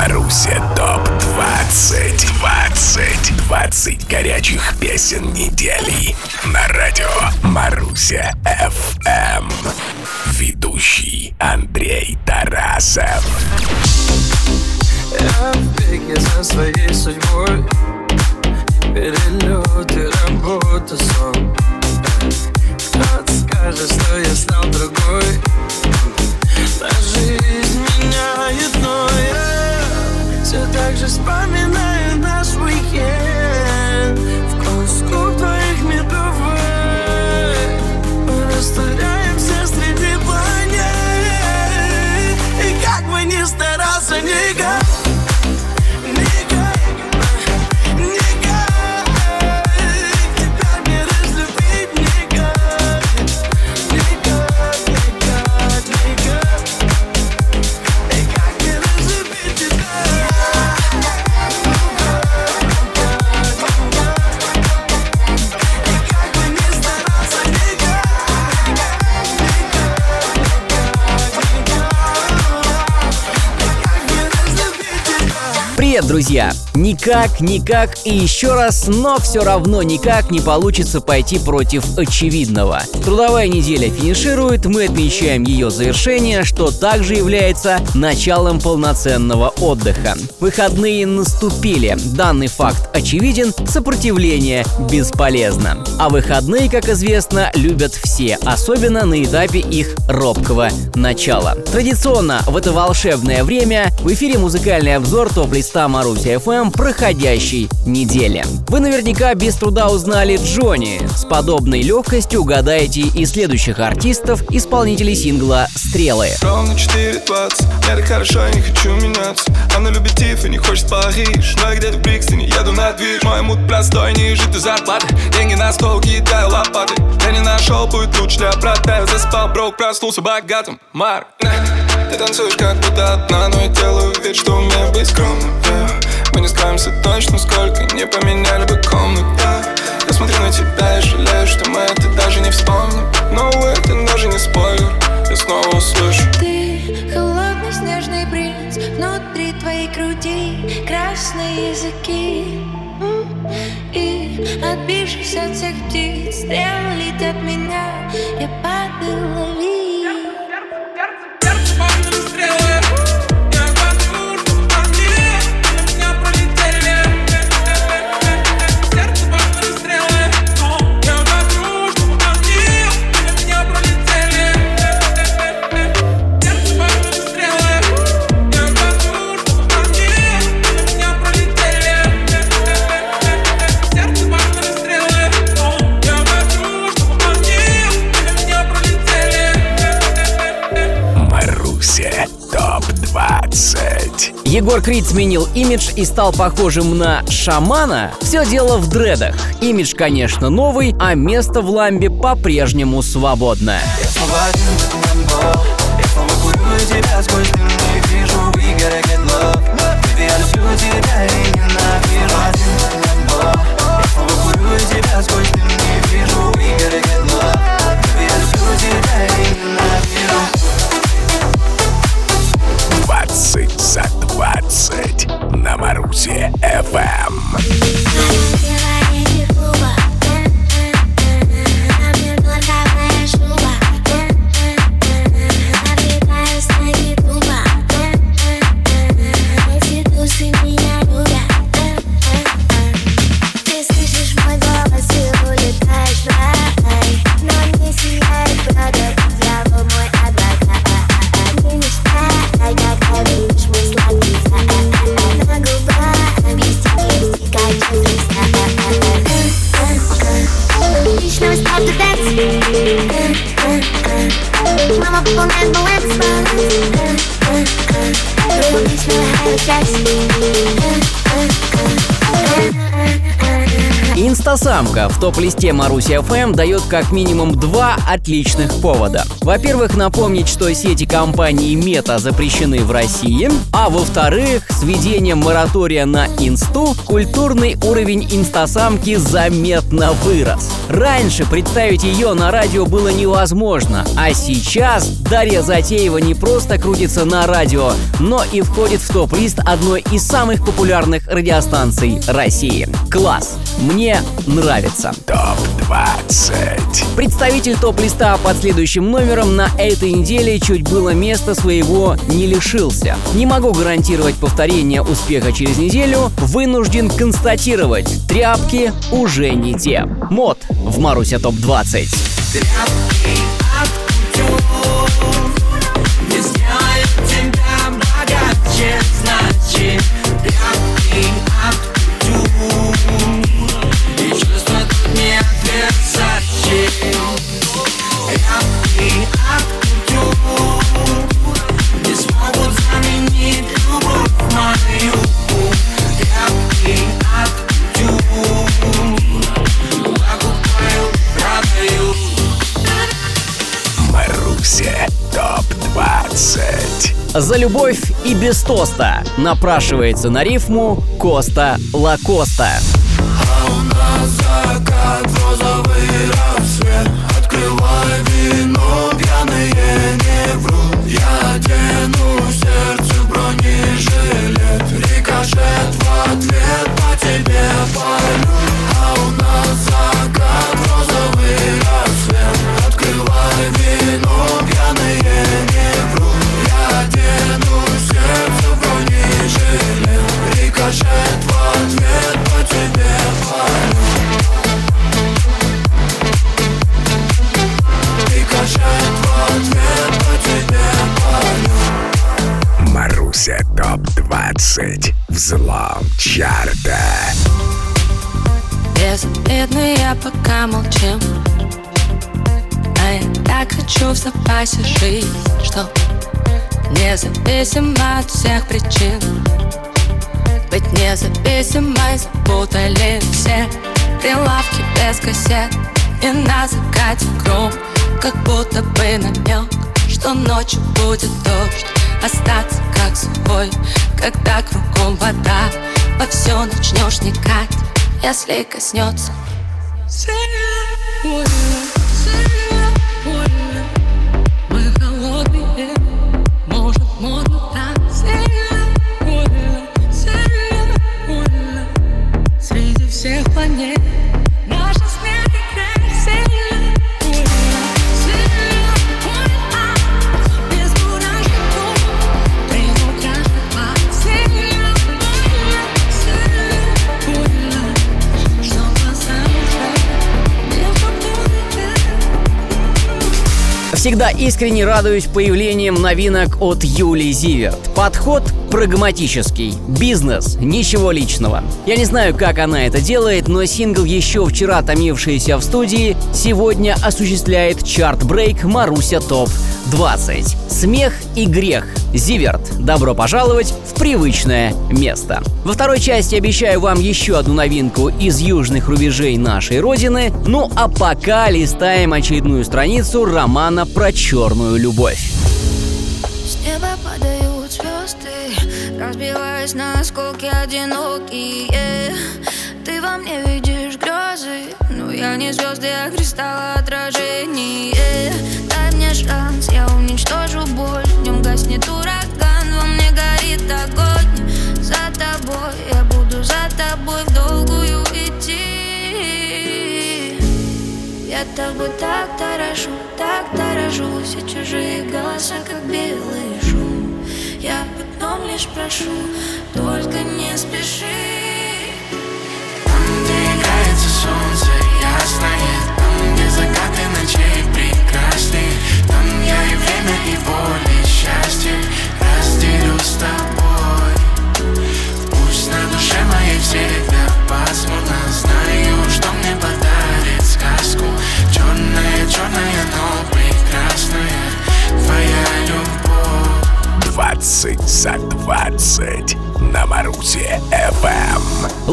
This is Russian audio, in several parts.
Маруся ТОП-20 20 20 горячих песен недели. На радио Маруся ФМ Ведущий Андрей Тарасов. Я в беге за своей судьбой. Перелеты, работа, сон Кто-то скажет, что я стал другой. Но жизнь меняет, но я Все так же вспоминаю наш уикенд Никак, никак и еще раз, но все равно никак не получится пойти против очевидного. Трудовая неделя финиширует, мы отмечаем ее завершение, что также является началом полноценного отдыха. Выходные наступили, данный факт очевиден, сопротивление бесполезно. А выходные, как известно, любят все, особенно на этапе их робкого начала. Традиционно в это волшебное время в эфире музыкальный обзор топ-листа Маруси FM проходящей недели. Вы наверняка без труда узнали Джонни. С подобной легкостью угадаете и следующих артистов, исполнителей сингла «Стрелы». Ровно 4.20, я так хорошо, я не хочу меняться. Она любит Тиф и не хочет Париж Но я где-то в Брикстоне, еду на движ. Мой мут простой, ниже ты зарплаты. Деньги на стол, кидаю лопаты. Я не нашел путь лучше для брата. Я заспал, брок, проснулся богатым. Марк, ты танцуешь как будто одна Но я делаю вид, что умею быть скромным yeah. Не скроемся точно, сколько не поменяли бы комнат yeah. Я смотрю на тебя и жалею, что мы это даже не вспомним. Но это даже не спойлер Я снова услышу. Ты холодный снежный принц Внутри твоей груди красные языки. И отбившись от всех птиц Стрелы летят меня. Я падаю, лови Егор Крид сменил имидж и стал похожим на шамана. Все дело в дредах. Имидж, конечно, новый, а место в ламбе по-прежнему свободно. Я люблю тебя и ненавижу Свободен, Ламбо Я снова курю тебя сквозь на Марусе Инстасамка в топ-листе Маруси FM дает как минимум два отличных повода. Во-первых, напомнить, что сети компании Мета запрещены в России, а во-вторых, с введением моратория на инсту культурный уровень инстасамки заметно вырос. Раньше представить ее на радио было невозможно, а сейчас Дарья Затеева не просто крутится на радио, но и входит в топ-лист одной из самых популярных радиостанций России. Класс! Мне нравится. ТОП-20 Представитель топ-листа под следующим номером на этой неделе чуть было места своего не лишился. Не могу гарантировать повторение успеха через неделю, вынужден констатировать, тряпки уже не те. Мод в Маруся ТОП-20. Не сделает тебя богаче, значит За любовь и без тоста напрашивается на рифму Коста Лакоста. Закат, ТОП-20 Взлом чарта. Безобидно я пока молчим. А я так хочу в запасе жизнь Что независимо от всех причин. Быть независимой запутали все Прилавки без кассет. И на закате круг Как будто бы намек Что ночью будет дождь Остаться как сухой Когда кругом вода. Во все начнешь вникать Если коснется Сильно, Искренне радуюсь появлением новинок от Юли Зиверт. Подход прагматический. Бизнес, ничего личного. Я не знаю, как она это делает, но сингл, еще вчера томившийся в студии, сегодня осуществляет чарт-брейк Маруся ТОП 20. Смех и грех. Зиверт, добро пожаловать в привычное место. Во второй части обещаю вам еще одну новинку из южных рубежей нашей родины. Ну а пока листаем очередную страницу романа про черную любовь. С неба падают звезды Разбиваясь на осколки одинокие Ты во мне видишь грезы Но я не звезды, а кристалл отражение шанс, я уничтожу боль. В нем гаснет ураган, во мне горит огонь. За тобой, я буду за тобой в долгую идти. Я тобой так дорожу, так дорожу. Все чужие голоса, как белый шум. Я в одном лишь прошу, только не спеши. Там, где играется солнце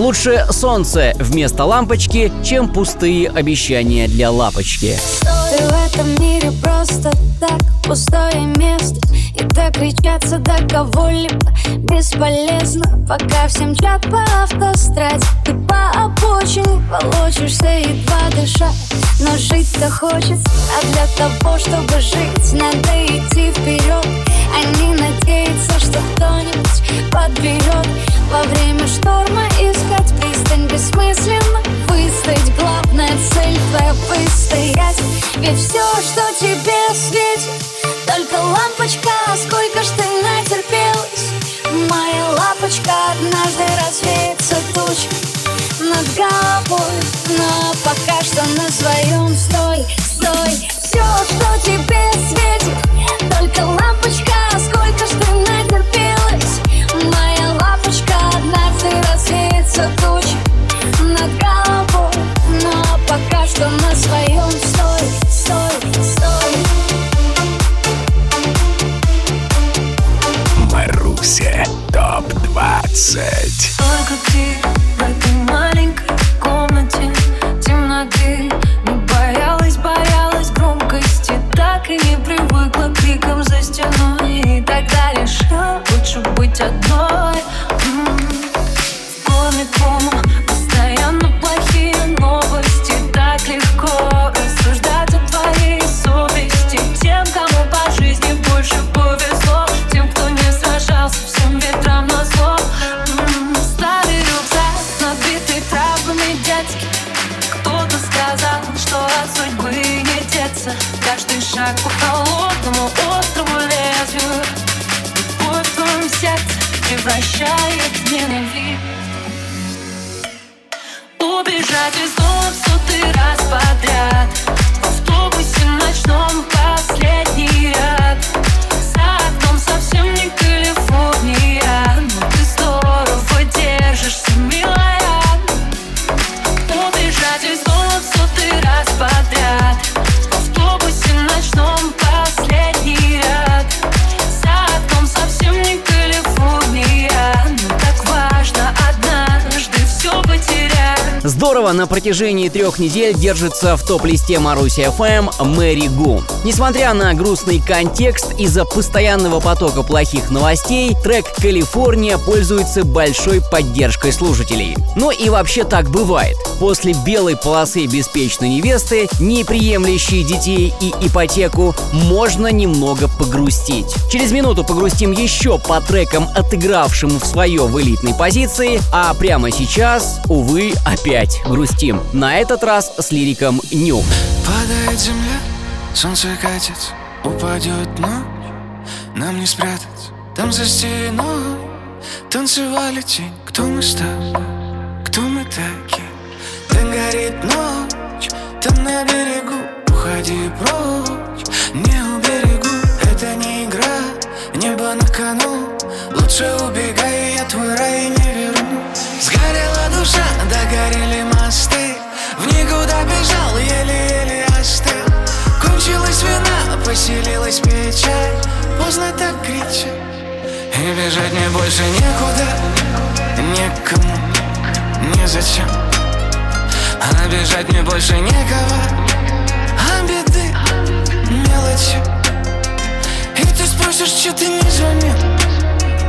Лучше солнце вместо лампочки, чем пустые обещания для лапочки. Ты в этом мире просто так пустое место. И докричаться до кого-либо бесполезно Пока всем чат по автостраде Ты по обочине волочишься едва дыша. Но жить-то хочется, а для того, чтобы жить Надо ТОП-20 Только ты на протяжении трех недель держится в топ-листе Маруси FM Мэри Гу. Несмотря на грустный контекст, из-за постоянного потока плохих новостей, трек «Калифорния» пользуется большой поддержкой слушателей. Но и вообще так бывает. После белой полосы беспечной невесты, не приемлющей детей и ипотеку, можно немного погрустить. Через минуту погрустим еще по трекам, отыгравшим в свое в элитной позиции, а прямо сейчас, увы, опять грустим. На этот раз с лириком «Ню». Падает земля, солнце катится, упадет ночь Нам не спрятать, там за стеной Танцевали тень, кто мы с тобой, кто мы такие. Там горит ночь, там на берегу Уходи прочь, не уберегу Это не игра, небо на кону. Лучше убегай, я твой рай не верну. Сгорела душа, догорели мосты В никуда бежал, еле-еле остыл Кончилась вина, поселилась печаль. Поздно так кричать. И бежать мне больше некуда. Некому, незачем А бежать мне больше некого. А беды, мелочи. И ты спросишь, что ты не звонил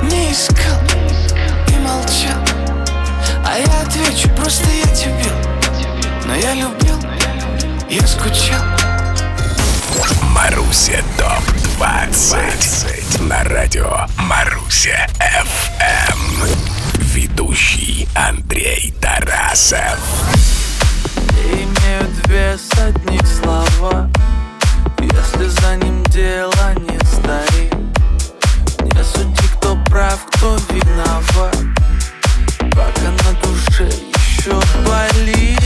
Не искал. И молчал А я отвечу, просто я тебя Но я любил, я скучал Маруся ТОП-20 на радио Маруся FM. Ведущий Андрей Тарасов. Имеют вес одни слова Если за ним дело не стоит Не суди, кто прав, кто виноват Пока на душе еще болит.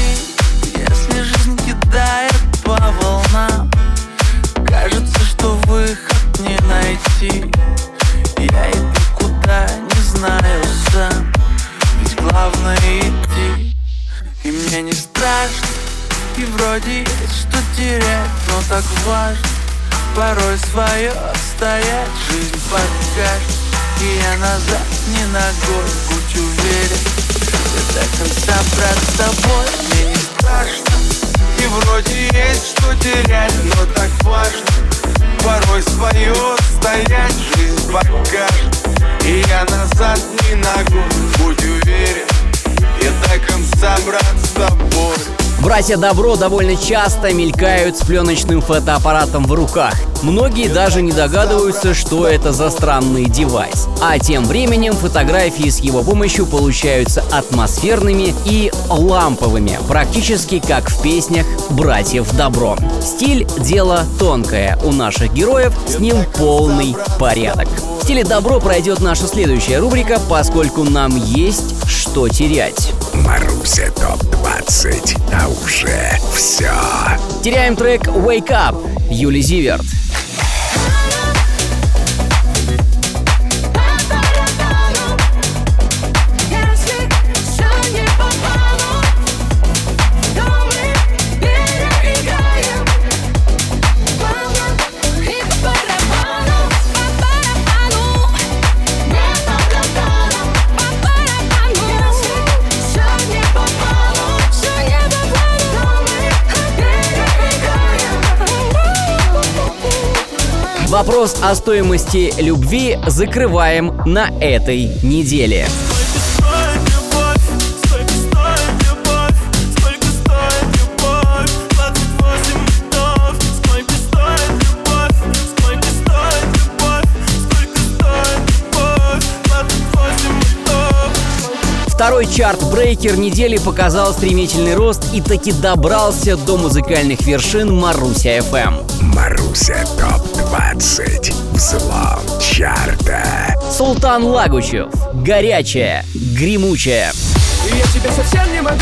Если жизнь кидает по волнам Кажется, что выход не найти. Я иду куда не знаю сам. Ведь главное идти. И мне не страшно. И вроде есть что терять Но так важно. Порой свое отстоять Жизнь покажет И я назад не ногой, будь уверен Я до конца, брат, с тобой Мне не страшно. И вроде есть что терять, но так важно. Порой свое стоять жизнь покажет. И я назад не ногой, будь уверен Я до конца, брат, с тобой. Братья Добро довольно часто мелькают с пленочным фотоаппаратом в руках. Многие даже не догадываются, что это за странный девайс. А тем временем фотографии с его помощью получаются атмосферными и ламповыми, практически как в песнях «Братьев Добро». Стиль – дело тонкое, у наших героев с ним полный порядок. В стиле добро пройдет наша следующая рубрика, поскольку нам есть что терять. Маруся ТОП-20, а уже все. Теряем трек «Wake Up» Юли Зиверт. Вопрос о стоимости любви закрываем на этой неделе. Второй чарт-брейкер недели показал стремительный рост и таки добрался до музыкальных вершин Маруся FM. Маруся ТОП-20. Взлом чарта. Султан Лагучев. Горячая, гремучая. Я тебя совсем не могу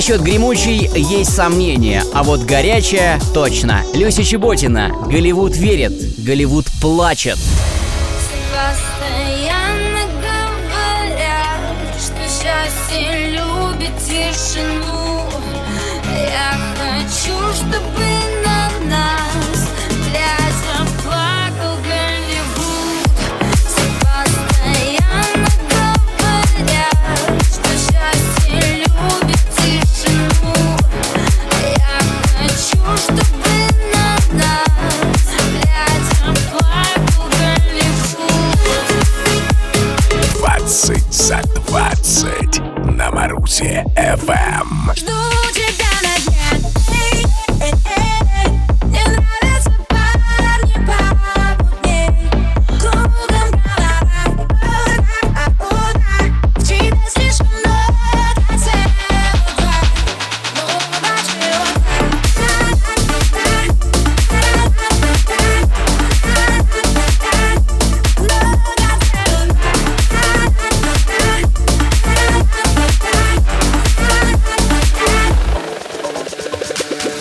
Насчет гремучей есть сомнения, а вот горячая – точно. Люся Чеботина. Голливуд верит, Голливуд плачет. Постоянно говорят, что счастье любит тишину Я хочу, чтобы на Марусе FM. Жду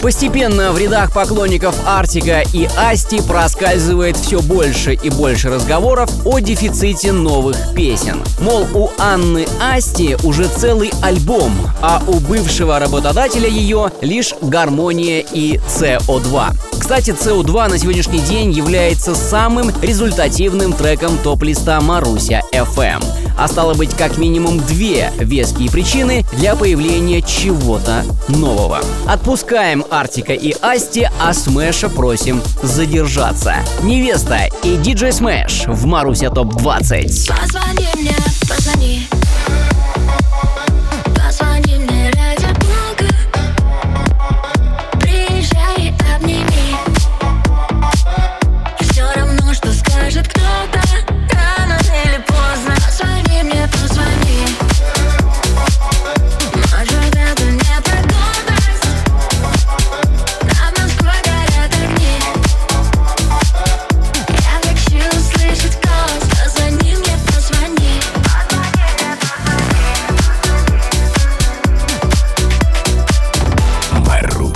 Постепенно в рядах поклонников Артика и Асти проскальзывает все больше и больше разговоров о дефиците новых песен. Мол, у Анны Асти уже целый альбом, а у бывшего работодателя ее лишь гармония и CO2. Кстати, CO2 на сегодняшний день является самым результативным треком топ-листа Маруся FM. А стало быть, как минимум две веские причины для появления чего-то нового. Отпускаем Артика и Асти, а Смэша просим задержаться. Невеста и диджей Смэш в Маруся ТОП-20. Позвони мне, позвони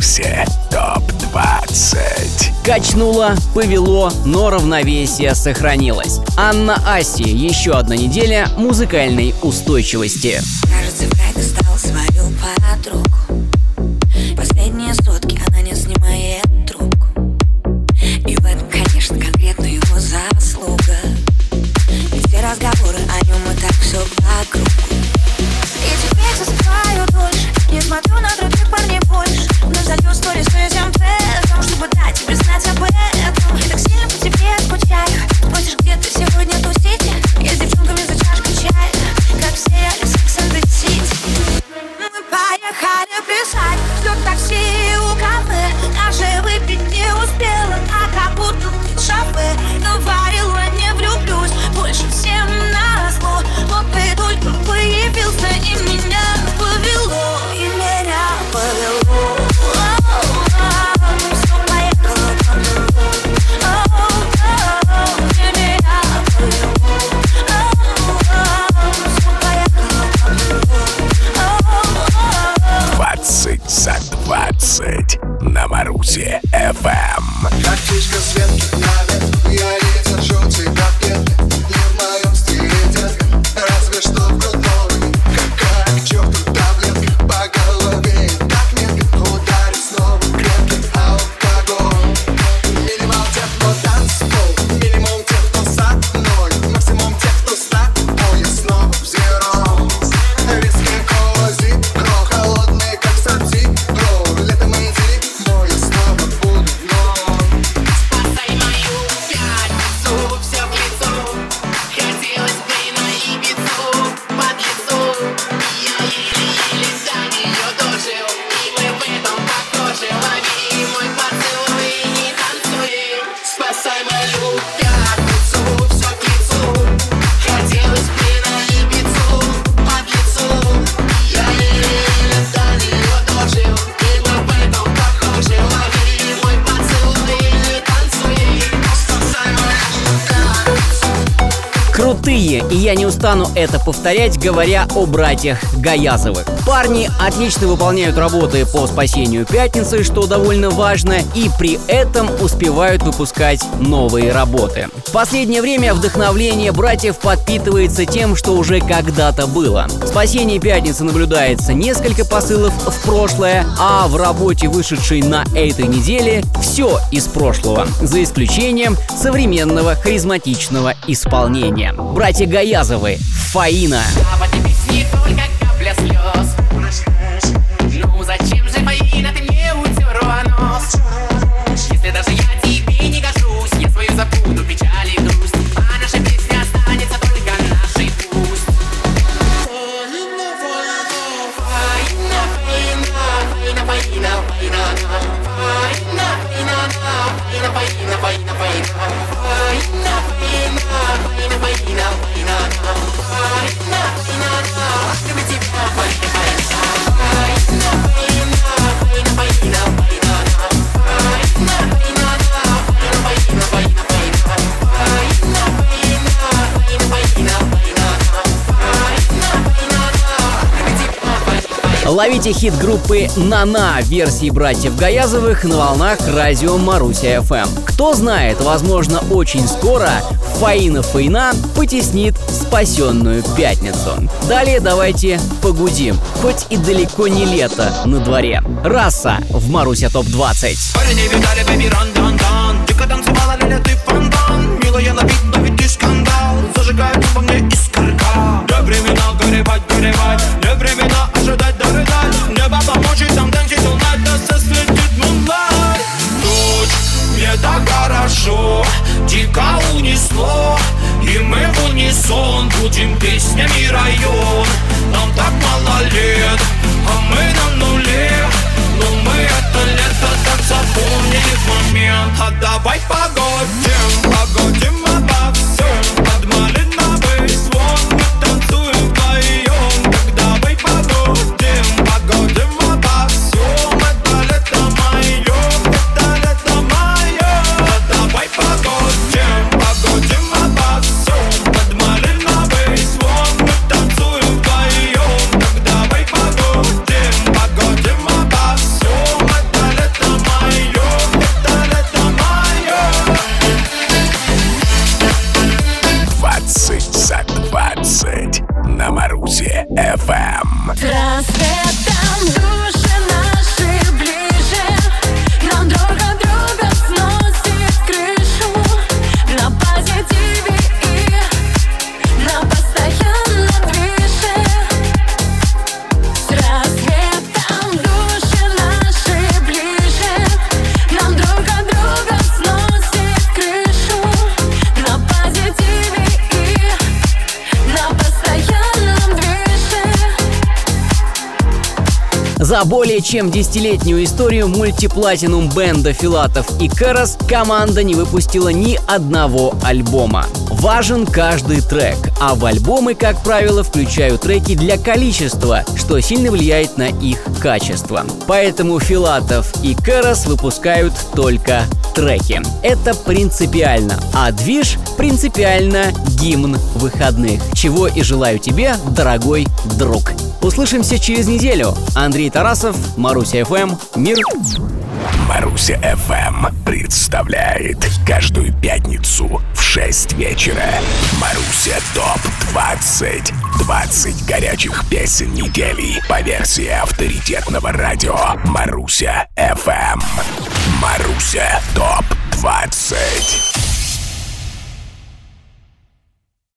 Яндексе. ТОП-20 Качнуло, повело, но равновесие сохранилось. Анна Аси. Еще одна неделя музыкальной устойчивости. Кажется, влюбился и меня за 20 на Марусе FM. Татарстану это по повторять, говоря о братьях Гаязовых. Парни отлично выполняют работы по спасению пятницы, что довольно важно, и при этом успевают выпускать новые работы. В последнее время вдохновление братьев подпитывается тем, что уже когда-то было. В спасении пятницы наблюдается несколько посылов в прошлое, а в работе, вышедшей на этой неделе, все из прошлого, за исключением современного харизматичного исполнения. Братья Гаязовы, Фаина Калина. Ну зачем же мои, ты мне утерла нос? Ловите хит группы «Нана» версии братьев Гаязовых на волнах радио Маруся FM. Кто знает, возможно, очень скоро Фаина Фаина потеснит спасенную пятницу. Далее давайте погудим, хоть и далеко не лето на дворе. Раса в Маруся ТОП 20. Парень не бэби, ран, ран, ран. Дико танцевала, Лиля, ты фонтан. Милая, напитка За более чем десятилетнюю историю мультиплатинум бенда Филатов и Карас команда не выпустила ни одного альбома. Важен каждый трек, а в альбомы, как правило, включают треки для количества, что сильно влияет на их качество. Поэтому Филатов и Карас выпускают только треки. Это принципиально, а движ принципиально гимн выходных. Чего и желаю тебе, дорогой друг. Услышимся через неделю. Андрей Тарасов, Маруся ФМ, Мир. Маруся FM представляет каждую пятницу в 6 вечера. Маруся ТОП 20 20 горячих песен недели по версии авторитетного радио. Маруся FM Маруся ТОП